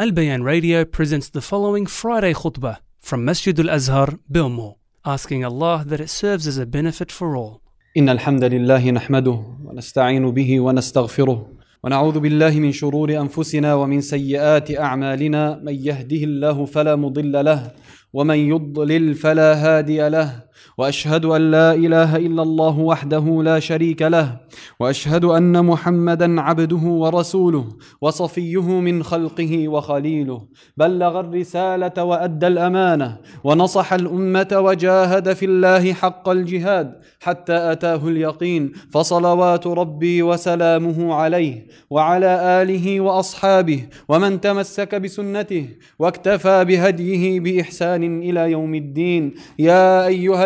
Al Bayan Radio presents the following Friday khutbah from Masjid Al Azhar, Belmore, asking Allah that it serves as a benefit for all. إن الحمد لله نحمده ونستعين به ونستغفره ونعوذ بالله من شرور أنفسنا ومن سيئات أعمالنا من يهده الله فلا مضل له ومن يضلل فلا هادي له وأشهد أن لا إله إلا الله وحده لا شريك له وأشهد أن محمدا عبده ورسوله وصفيه من خلقه وخليله. بلغ الرسالة وأدى الأمانة ونصح الأمة وجاهد في الله حق الجهاد حتى أتاه اليقين فصلوات ربي وسلامه عليه وعلى آله وأصحابه ومن تمسك بسنته واكتفى بهديه بإحسان إلى يوم الدين. يا أيها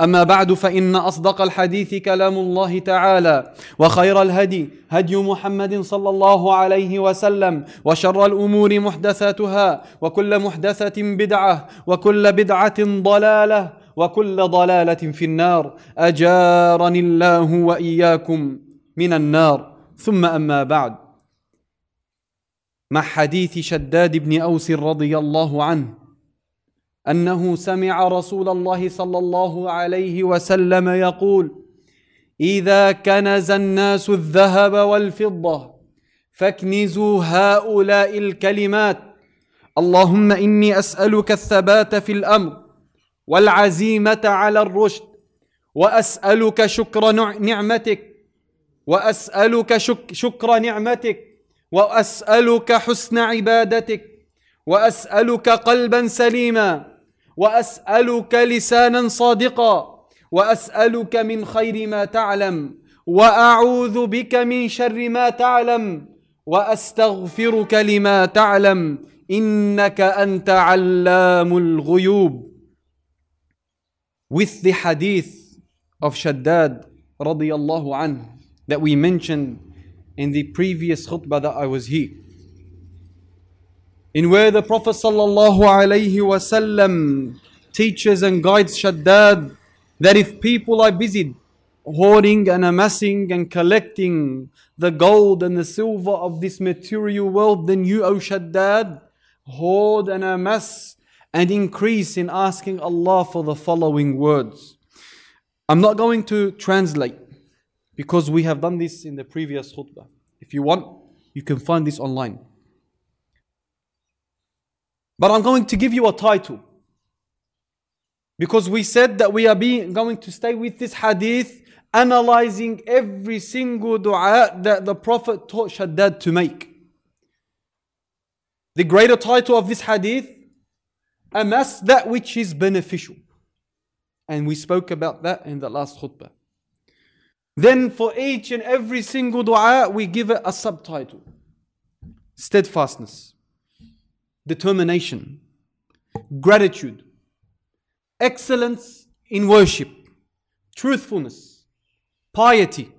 أما بعد فإن أصدق الحديث كلام الله تعالى وخير الهدي هدي محمد صلى الله عليه وسلم وشر الأمور محدثاتها وكل محدثة بدعة وكل بدعة ضلالة وكل ضلالة في النار. أجارني الله وإياكم من النار. ثم أما بعد. مع حديث شداد بن أوس رضي الله عنه أنه سمع رسول الله صلى الله عليه وسلم يقول إذا كنز الناس الذهب والفضة فاكنزوا هؤلاء الكلمات. اللهم إني أسألك الثبات في الأمر والعزيمة على الرشد وأسألك شكر نعمتك وأسألك شك شكر نعمتك وأسألك حسن عبادتك وأسألك قلبا سليما. واسالك لسانا صادقا واسالك من خير ما تعلم واعوذ بك من شر ما تعلم واستغفرك لما تعلم انك انت علام الغيوب with the hadith of Shaddad radiyallahu anhu that we mentioned in the previous khutbah that I was here in where the Prophet wasallam teaches and guides Shaddad that if people are busy hoarding and amassing and collecting the gold and the silver of this material world, then you, O Shaddad, hoard and amass and increase in asking Allah for the following words. I'm not going to translate because we have done this in the previous khutbah. If you want, you can find this online. But I'm going to give you a title. Because we said that we are being, going to stay with this hadith, analyzing every single dua that the Prophet taught Shaddad to make. The greater title of this hadith, amass that which is beneficial. And we spoke about that in the last khutbah. Then for each and every single dua, we give it a subtitle. Steadfastness determination, gratitude, excellence in worship, truthfulness, piety,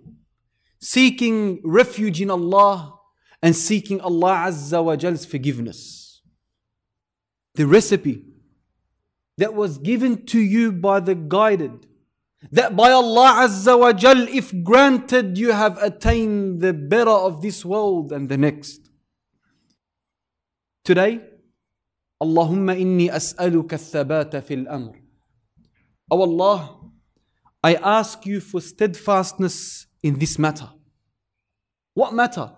seeking refuge in Allah, and seeking Allah Azza wa Jal's forgiveness. The recipe that was given to you by the guided, that by Allah Azza wa Jal, if granted, you have attained the better of this world and the next. Today, Allahumma inni as'aluka thabata fil amr. O Allah, I ask you for steadfastness in this matter. What matter?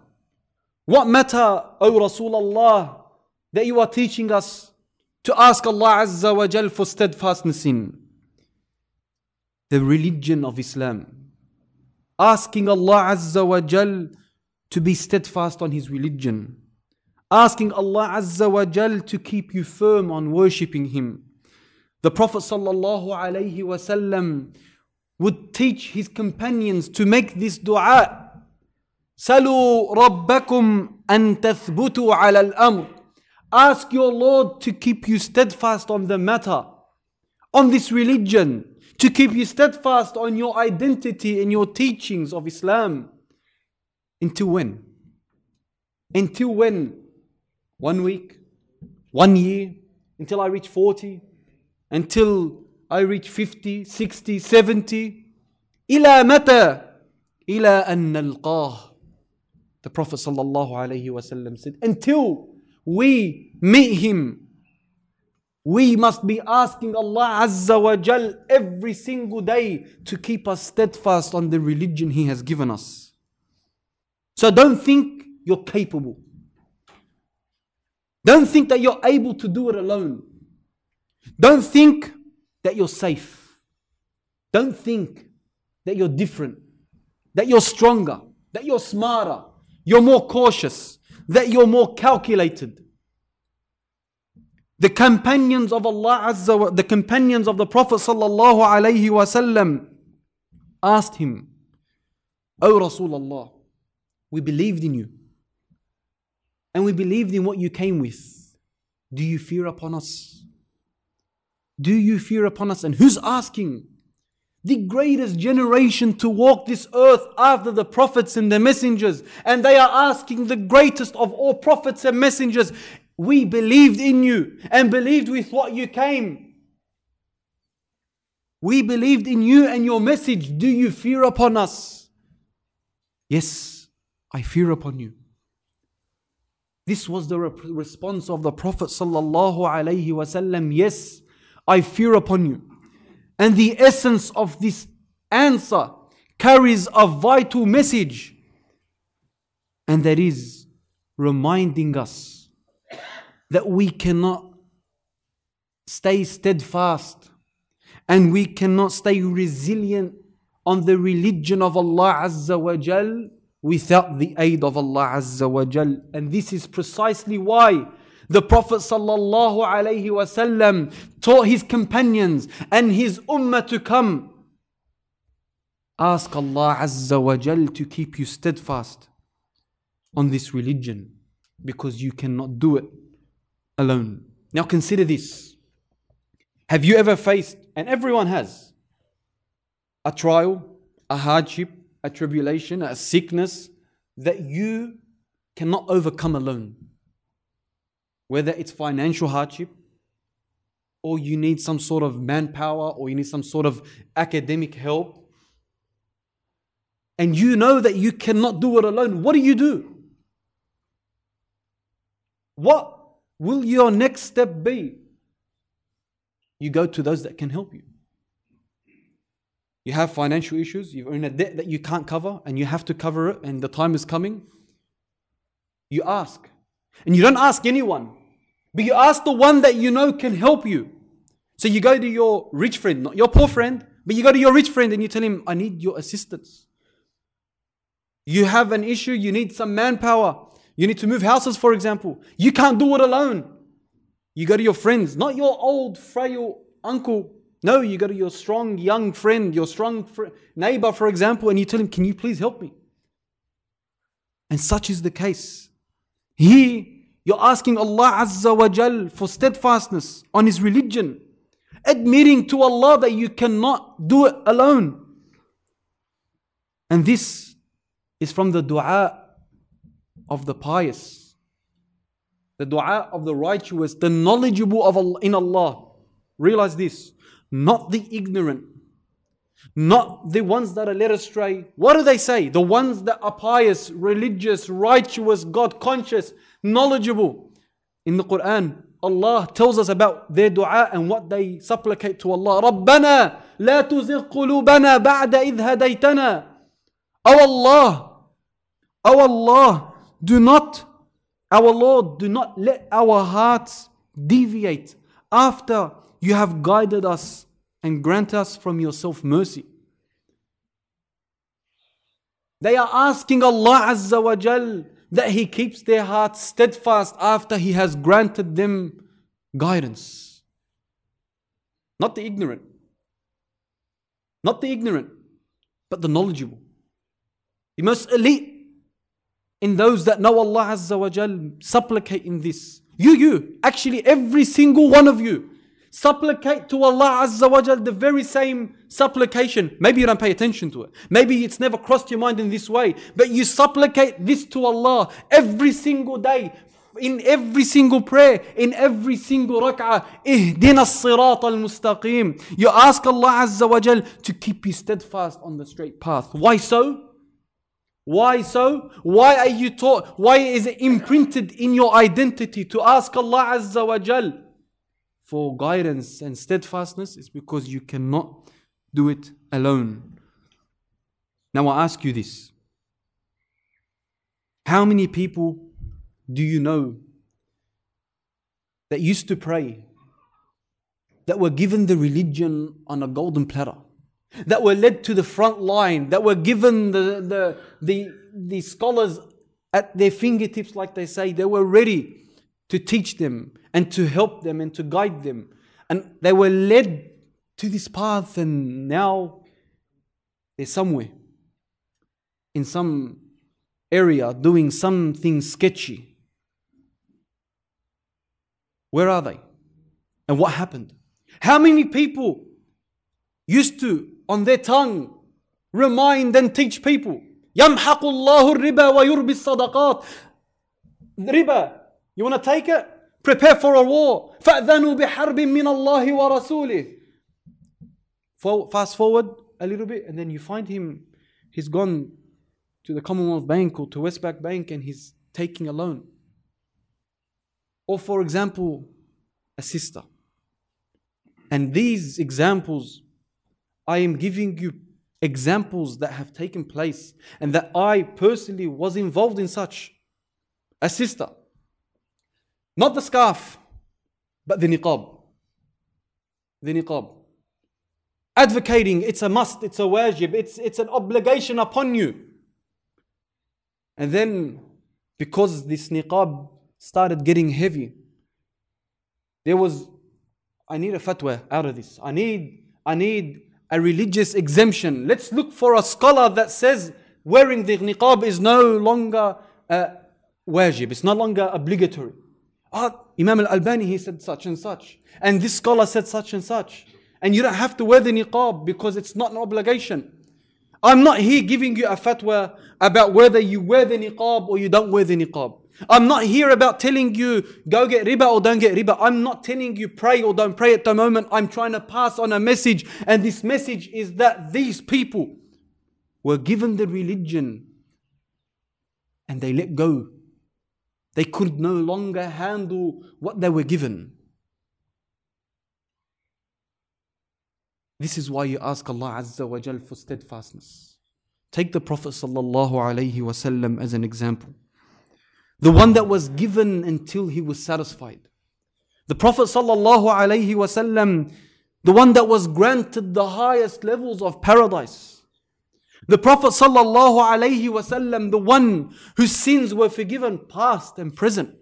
What matter, O Rasulullah, that you are teaching us to ask Allah Azza wa Jal for steadfastness in? The religion of Islam. Asking Allah Azza wa Jal to be steadfast on His religion asking Allah Azza wa Jal to keep you firm on worshipping Him. The Prophet sallallahu alaihi wasallam would teach his companions to make this dua. Salu rabbakum an tathbutu ala al-amr. Ask your Lord to keep you steadfast on the matter, on this religion, to keep you steadfast on your identity and your teachings of Islam. Until when? Until when? One week? One year? Until I reach 40? Until I reach 50, 60, 70? إلى متى؟ إلى أن نلقاه. The Prophet sallallahu alaihi wasallam said, until we meet him we must be asking Allah Azza wa Jal every single day to keep us steadfast on the religion He has given us. So don't think you're capable. Don't think that you're able to do it alone. Don't think that you're safe. Don't think that you're different, that you're stronger, that you're smarter, you're more cautious, that you're more calculated. The companions of Allah Azza wa, the companions of the Prophet sallallahu alaihi wasallam asked him, O Rasulullah, we believed in you. And we believed in what you came with. Do you fear upon us? Do you fear upon us? And who's asking? The greatest generation to walk this earth after the prophets and the messengers. And they are asking the greatest of all prophets and messengers, we believed in you and believed with what you came. We believed in you and your message. Do you fear upon us? Yes, I fear upon you. This was the response of the Prophet sallallahu. Yes, I fear upon you. And the essence of this answer carries a vital message. And that is reminding us that we cannot stay steadfast and we cannot stay resilient on the religion of Allah Azza wa Jal without the aid of Allah Azza wa Jal. And this is precisely why the Prophet sallallahu alaihi wasallam taught his companions and his ummah to come. Ask Allah Azza wa Jal to keep you steadfast on this religion because you cannot do it alone. Now consider this. Have you ever faced, and everyone has, a trial, a hardship, a tribulation, a sickness that you cannot overcome alone? Whether it's financial hardship, or you need some sort of manpower, or you need some sort of academic help, and you know that you cannot do it alone, what do you do? What will your next step be? You go to those that can help you. You have financial issues, you're in a debt that you can't cover, and you have to cover it, and the time is coming. You ask. And you don't ask anyone, but you ask the one that you know can help you. So you go to your rich friend, not your poor friend, but you go to your rich friend and you tell him, I need your assistance. You have an issue, you need some manpower. You need to move houses, for example. You can't do it alone. You go to your friends, not your old, frail uncle. No, you go to your strong young friend, your strong fr- neighbor, for example, and you tell him, Can you please help me? And such is the case. Here, you're asking Allah Azza wa Jal for steadfastness on His religion, admitting to Allah that you cannot do it alone. And this is from the dua of the pious, the dua of the righteous, the knowledgeable of Allah, in Allah. Realize this, not the ignorant, not the ones that are led astray. What do they say? The ones that are pious, religious, righteous, God conscious, knowledgeable. In the Quran, Allah tells us about their dua and what they supplicate to Allah. رَبَّنَا لَا تُزِغْ قُلُوبَنَا بَعْدَ إِذْ هَدَيْتَنَا Oh Allah, Oh Allah, do not, our Lord, do not let our hearts deviate after you have guided us and grant us from yourself mercy. They are asking Allah Azza wa Jal that He keeps their hearts steadfast after He has granted them guidance. Not the ignorant, not the ignorant, but the knowledgeable. The most elite in those that know Allah Azza wa Jal, supplicate in this. You, you, actually every single one of you, Supplicate to Allah Azza wa Jal the very same supplication. Maybe you don't pay attention to it. Maybe it's never crossed your mind in this way. But you supplicate this to Allah every single day in every single prayer, in every single rak'ah, ihdina. You ask Allah Azza wa Jal to keep you steadfast on the straight path. Why so? Why so? Why are you taught? Why is it imprinted in your identity to ask Allah Azza wa Jal for guidance and steadfastness? It's because you cannot do it alone. Now I ask you this. How many people do you know that used to pray, that were given the religion on a golden platter, that were led to the front line, that were given the, the, the, the scholars at their fingertips, like they say, they were ready to teach them and to help them and to guide them. And they were led to this path, and now they're somewhere in some area doing something sketchy where are they? And what happened? How many people used to, on their tongue, remind and teach people? يمحق الله الربا ويربي الصدقات. Riba, you want to take it? Prepare for a war. فأذنوا بحرب من الله ورسوله. Fast forward a little bit, and then you find him, he's gone to the Commonwealth Bank or to Westpac Bank and he's taking a loan. Or, for example, a sister. And these examples, I am giving you examples that have taken place and that I personally was involved in such. A sister. not the scarf, but the niqab. The niqab. Advocating, it's a must, it's a wajib, it's, it's an obligation upon you. And then, because this niqab started getting heavy. There was, I need a fatwa out of this. I need, I need a religious exemption. Let's look for a scholar that says wearing the niqab is no longer uh, wajib, it's no longer obligatory. Ah, Imam al-Albani, he said such and such. And this scholar said such and such. And you don't have to wear the niqab because it's not an obligation. I'm not here giving you a fatwa about whether you wear the niqab or you don't wear the niqab. I'm not here about telling you go get riba or don't get riba. I'm not telling you pray or don't pray at the moment. I'm trying to pass on a message. And this message is that these people were given the religion and they let go. They could no longer handle what they were given. This is why you ask Allah Azza wa Jal for steadfastness. Take the Prophet sallallahu alaihi wasallam as an example the one that was given until he was satisfied. The Prophet sallallahu alaihi wasallam, the one that was granted the highest levels of paradise. The Prophet sallallahu alaihi wasallam, the one whose sins were forgiven past and present.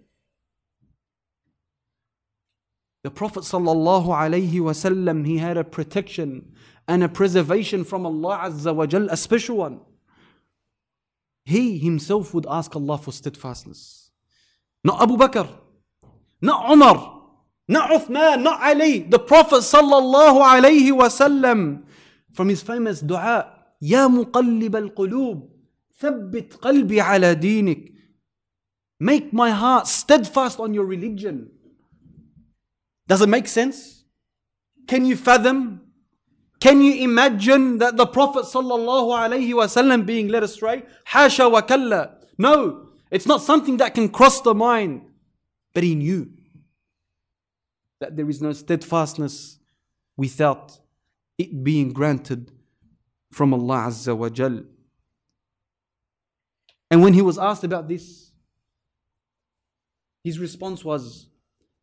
The Prophet sallallahu alaihi wasallam, he had a protection and a preservation from Allah Azza wa Jal, a special one he himself would ask Allah for steadfastness. Not Abu Bakr, not Umar, not Uthman, not Ali. The Prophet sallallahu alayhi wasallam from his famous dua, يا مقلب القلوب ثبت قلبي على دينك. Make my heart steadfast on your religion. Does it make sense? Can you fathom can you imagine that the Prophet ﷺ being led astray? Hasha wa kalla. No, it's not something that can cross the mind. But he knew that there is no steadfastness without it being granted from Allah Azza wa Jal. And when he was asked about this, his response was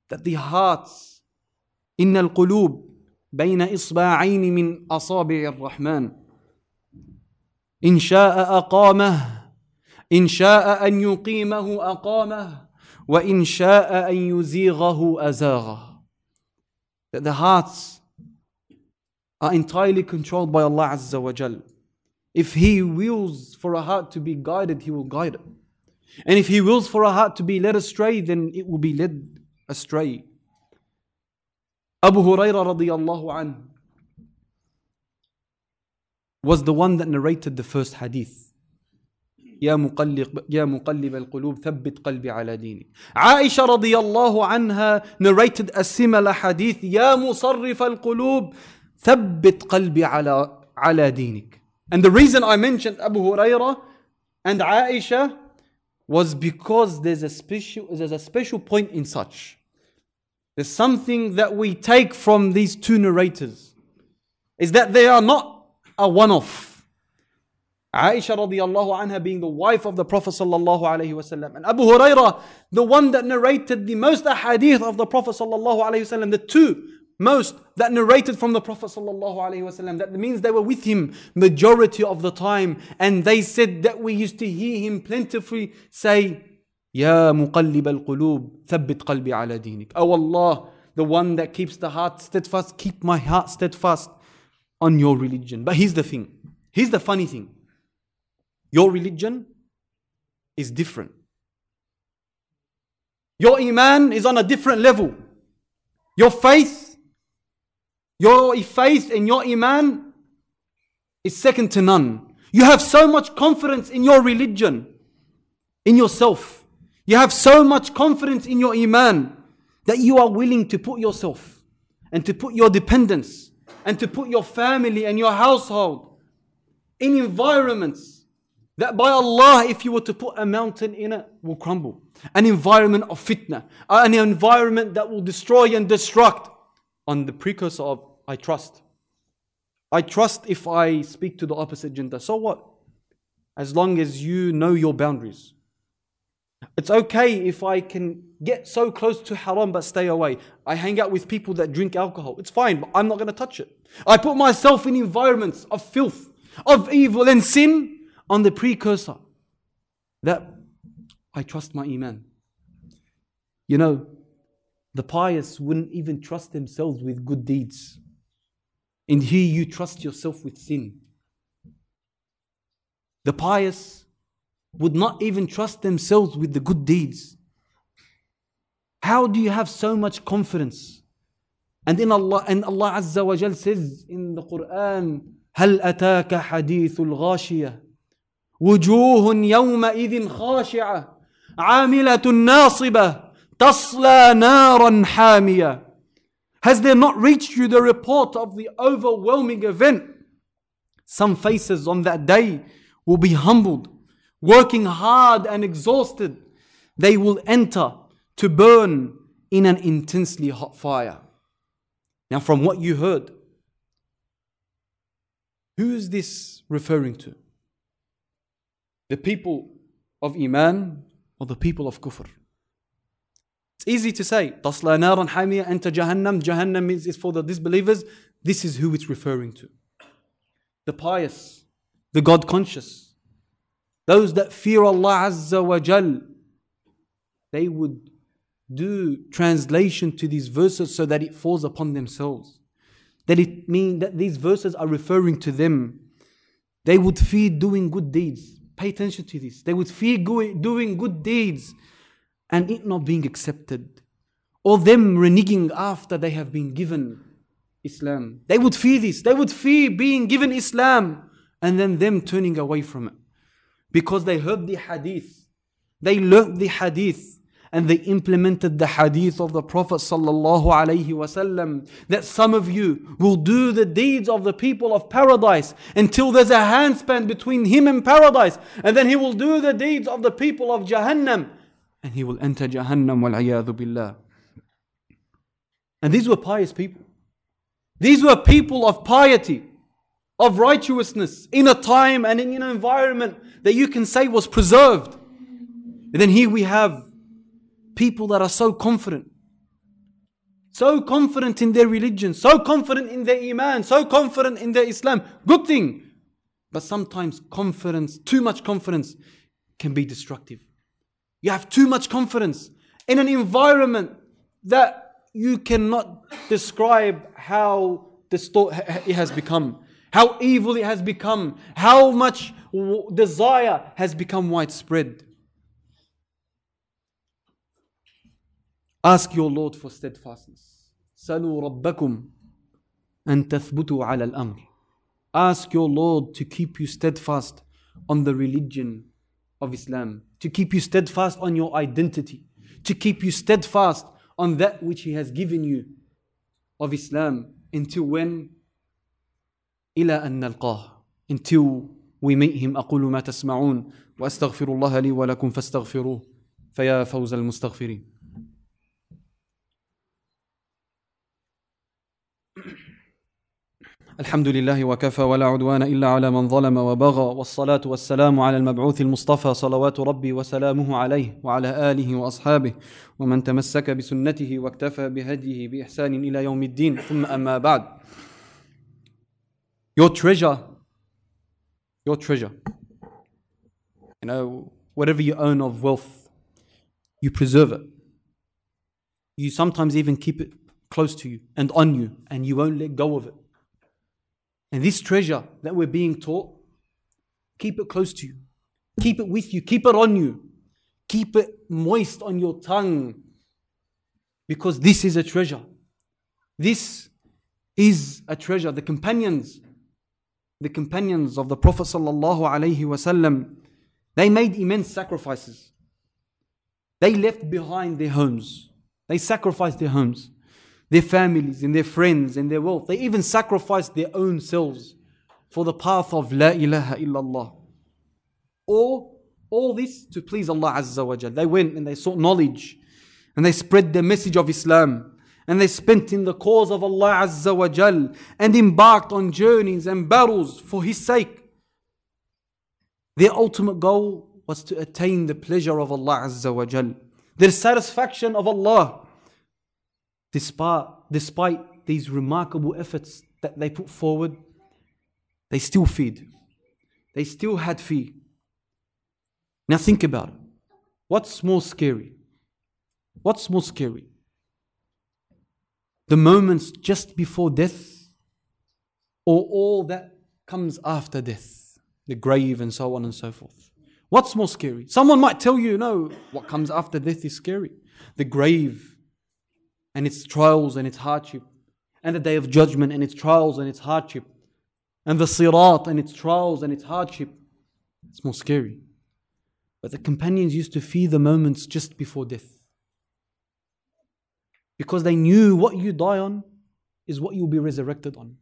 that the hearts, in al qulub, بين إصبعين من أصابع الرحمن إن شاء أقامه إن شاء أن يقيمه أقامه وإن شاء أن يزيغه أزاغه That the hearts are entirely controlled by Allah Azza wa Jal. If He wills for a heart to be guided, He will guide it. And if He wills for a heart to be led astray, then it will be led astray. Abu Huraira radiallahu anhu was the one that narrated the first hadith. يا مقلب يا مقلب القلوب ثبت قلبي على دينك. عائشة رضي الله عنها narrated a similar hadith يا مصرف القلوب ثبت قلبي على على دينك. And the reason I mentioned Abu Huraira and Aisha was because there's a special there's a special point in such. There's something that we take from these two narrators is that they are not a one-off. Aisha radiallahu anha being the wife of the Prophet sallallahu alaihi wasallam, and Abu Huraira, the one that narrated the most ahadith of the Prophet sallallahu alaihi wasallam, the two most that narrated from the Prophet wasallam. That means they were with him majority of the time, and they said that we used to hear him plentifully say, "Ya muqallib al-qulub, thabbit qalbi ala dinik." Oh Allah, the one that keeps the heart steadfast, keep my heart steadfast on your religion. But here's the thing. Here's the funny thing. Your religion is different. Your iman is on a different level. Your faith, your faith and your iman is second to none. You have so much confidence in your religion, in yourself. You have so much confidence in your iman that you are willing to put yourself and to put your dependence and to put your family and your household in environments that by Allah, if you were to put a mountain in it, will crumble. An environment of fitna, an environment that will destroy and destruct on the precursor of I trust. I trust if I speak to the opposite gender. So what? As long as you know your boundaries. It's okay if I can get so close to haram but stay away. I hang out with people that drink alcohol. It's fine, but I'm not going to touch it. I put myself in environments of filth, of evil and sin on the precursor that I trust my Iman. You know, the pious wouldn't even trust themselves with good deeds. And here you trust yourself with sin. The pious would not even trust themselves with the good deeds. How do you have so much confidence? And in Allah and Allah Azza wa Jal says in the Quran, هل أتاك حديث الغاشية وجوه يومئذ خاشعه عامله ناصبه Tasla naran hamia. Has there not reached you the report of the overwhelming event? Some faces on that day will be humbled, working hard and exhausted. They will enter to burn in an intensely hot fire. Now, from what you heard, who is this referring to? The people of Iman or the people of Kufr? It's easy to say, Tasla naran hamiya enter Jahannam. Jahannam means it's for the disbelievers. This is who it's referring to. The pious, the God conscious, those that fear Allah Azza wa Jal, they would do translation to these verses so that it falls upon themselves. That it mean that these verses are referring to them. They would fear doing good deeds. Pay attention to this. They would fear doing good deeds and it not being accepted, or them reneging after they have been given Islam. They would fear this. They would fear being given Islam and then them turning away from it because they heard the hadith. They learned the hadith and they implemented the hadith of the Prophet that some of you will do the deeds of the people of paradise until there's a handspan between him and paradise and then he will do the deeds of the people of Jahannam and he will enter Jahannam wal billah and these were pious people these were people of piety of righteousness in a time and in an environment that you can say was preserved and then here we have people that are so confident, so confident in their religion, so confident in their Iman, so confident in their Islam. Good thing. But sometimes confidence, too much confidence, can be destructive. You have too much confidence in an environment that you cannot describe how distorted it has become, how evil it has become, how much desire has become widespread. Ask your Lord for steadfastness. سلوا ربكم أن تثبتوا على الأمر Ask your Lord to keep you steadfast on the religion of Islam, to keep you steadfast on your identity, to keep you steadfast on that which He has given you of Islam until when? إلى أن نلقاه until we meet Him أقول ما تسمعون وأستغفر الله لي ولكم فاستغفروه فيا فوز المستغفرين الحمد لله وكفى ولا عدوان إلا على من ظلم وبغى والصلاة والسلام على المبعوث المصطفى صلوات ربي وسلامه عليه وعلى آله وأصحابه ومن تمسك بسنته واكتفى بهديه بإحسان إلى يوم الدين ثم أما بعد Your treasure, your treasure, you know, whatever you own of wealth, you preserve it. You sometimes even keep it close to you and on you, and you won't let go of it. And this treasure that we're being taught, keep it close to you. Keep it with you. Keep it on you. Keep it moist on your tongue. Because this is a treasure. This is a treasure. The companions, the companions of the Prophet sallallahu alaihi wasallam, they made immense sacrifices. They left behind their homes. They sacrificed their homes their families and their friends and their wealth. They even sacrificed their own selves for the path of La ilaha illallah. Or all this to please Allah Azza wa Jal. They went and they sought knowledge and they spread the message of Islam and they spent in the cause of Allah Azza wa Jal and embarked on journeys and battles for His sake. Their ultimate goal was to attain the pleasure of Allah Azza wa Jal, their satisfaction of Allah despite, despite these remarkable efforts that they put forward, they still feared. They still had fear. Now think about it. What's more scary? What's more scary? The moments just before death or all that comes after death, the grave and so on and so forth. What's more scary? Someone might tell you, no, what comes after death is scary. The grave and its trials and its hardship, and the day of judgment and its trials and its hardship, and the sirat and its trials and its hardship. It's more scary. But the companions used to fear the moments just before death. Because they knew what you die on is what you'll be resurrected on.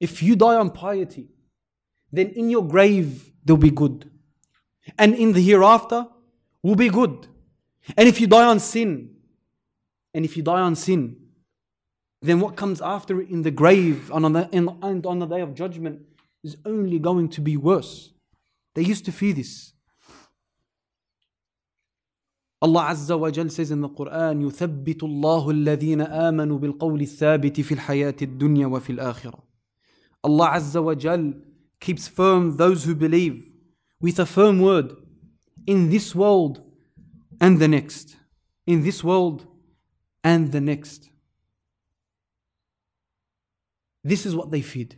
If you die on piety, then in your grave there'll be good. And in the hereafter will be good. And if you die on sin, and if you die on sin, then what comes after it in the grave and on the, and on the day of judgment is only going to be worse. They used to fear this. Allah Azza wa Jal says in the Quran, يثبت الله الذين آمنوا بالقول الثابت في الحياة الدنيا وفي الآخرة. Allah Azza wa Jal keeps firm those who believe with a firm word in this world and the next. In this world and the next. This is what they feed.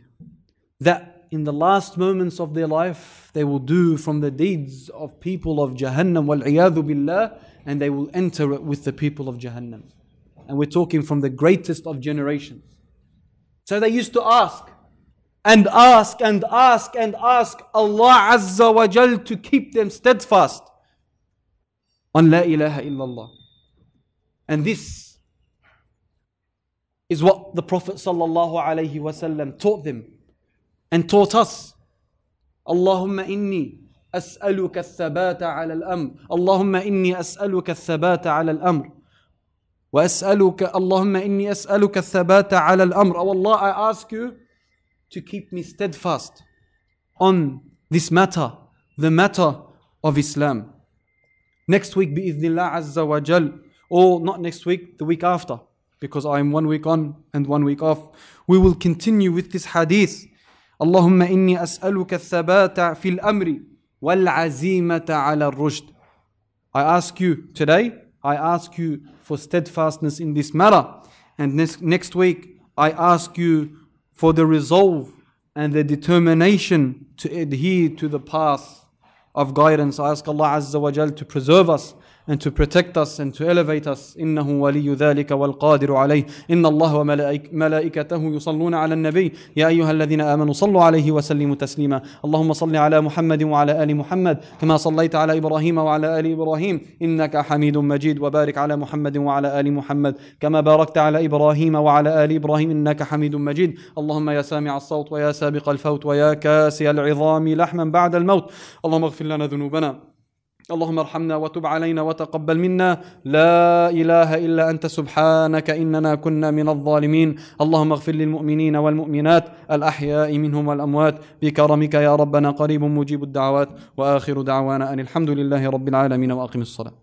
That in the last moments of their life, they will do from the deeds of people of Jahannam, wal billah, and they will enter it with the people of Jahannam. And we're talking from the greatest of generations. So they used to ask, and ask, and ask, and ask Allah Azza wa Jal to keep them steadfast on La ilaha illallah. And this is what the Prophet ﷺ taught them and taught us. Allahumma inni أسألك الثبات على الأمر اللهم إني أسألك الثبات على الأمر وأسألك اللهم إني أسألك الثبات على الأمر Oh Allah I ask you to keep me steadfast on this matter the matter of Islam next week بإذن الله عز وجل or not next week the week after because I'm one week on and one week off. We will continue with this hadith. اللهم إني أسألك الثبات في الأمر والعزيمة على الرشد. I ask you today, I ask you for steadfastness in this matter. And next, next week, I ask you for the resolve and the determination to adhere to the path of guidance. I ask Allah Azza wa Jal to preserve us and to protect us and to elevate us. إنه ولي ذلك والقادر عليه. إن الله وملائكته يصلون على النبي. يا أيها الذين آمنوا صلوا عليه وسلموا تسليما. اللهم صل على محمد وعلى آل محمد كما صليت على إبراهيم وعلى آل إبراهيم. إنك حميد مجيد. وبارك على محمد وعلى آل محمد كما باركت على إبراهيم وعلى آل إبراهيم. إنك حميد مجيد. اللهم يا سامع الصوت ويا سابق الفوت ويا كاسي العظام لحما بعد الموت. اللهم اغفر لنا ذنوبنا. اللهم ارحمنا وتب علينا وتقبل منا. لا إله إلا أنت سبحانك إننا كنا من الظالمين. اللهم اغفر للمؤمنين والمؤمنات الأحياء منهم والأموات. بكرمك يا ربنا قريب مجيب الدعوات. وآخر دعوانا أن الحمد لله رب العالمين وأقم الصلاة.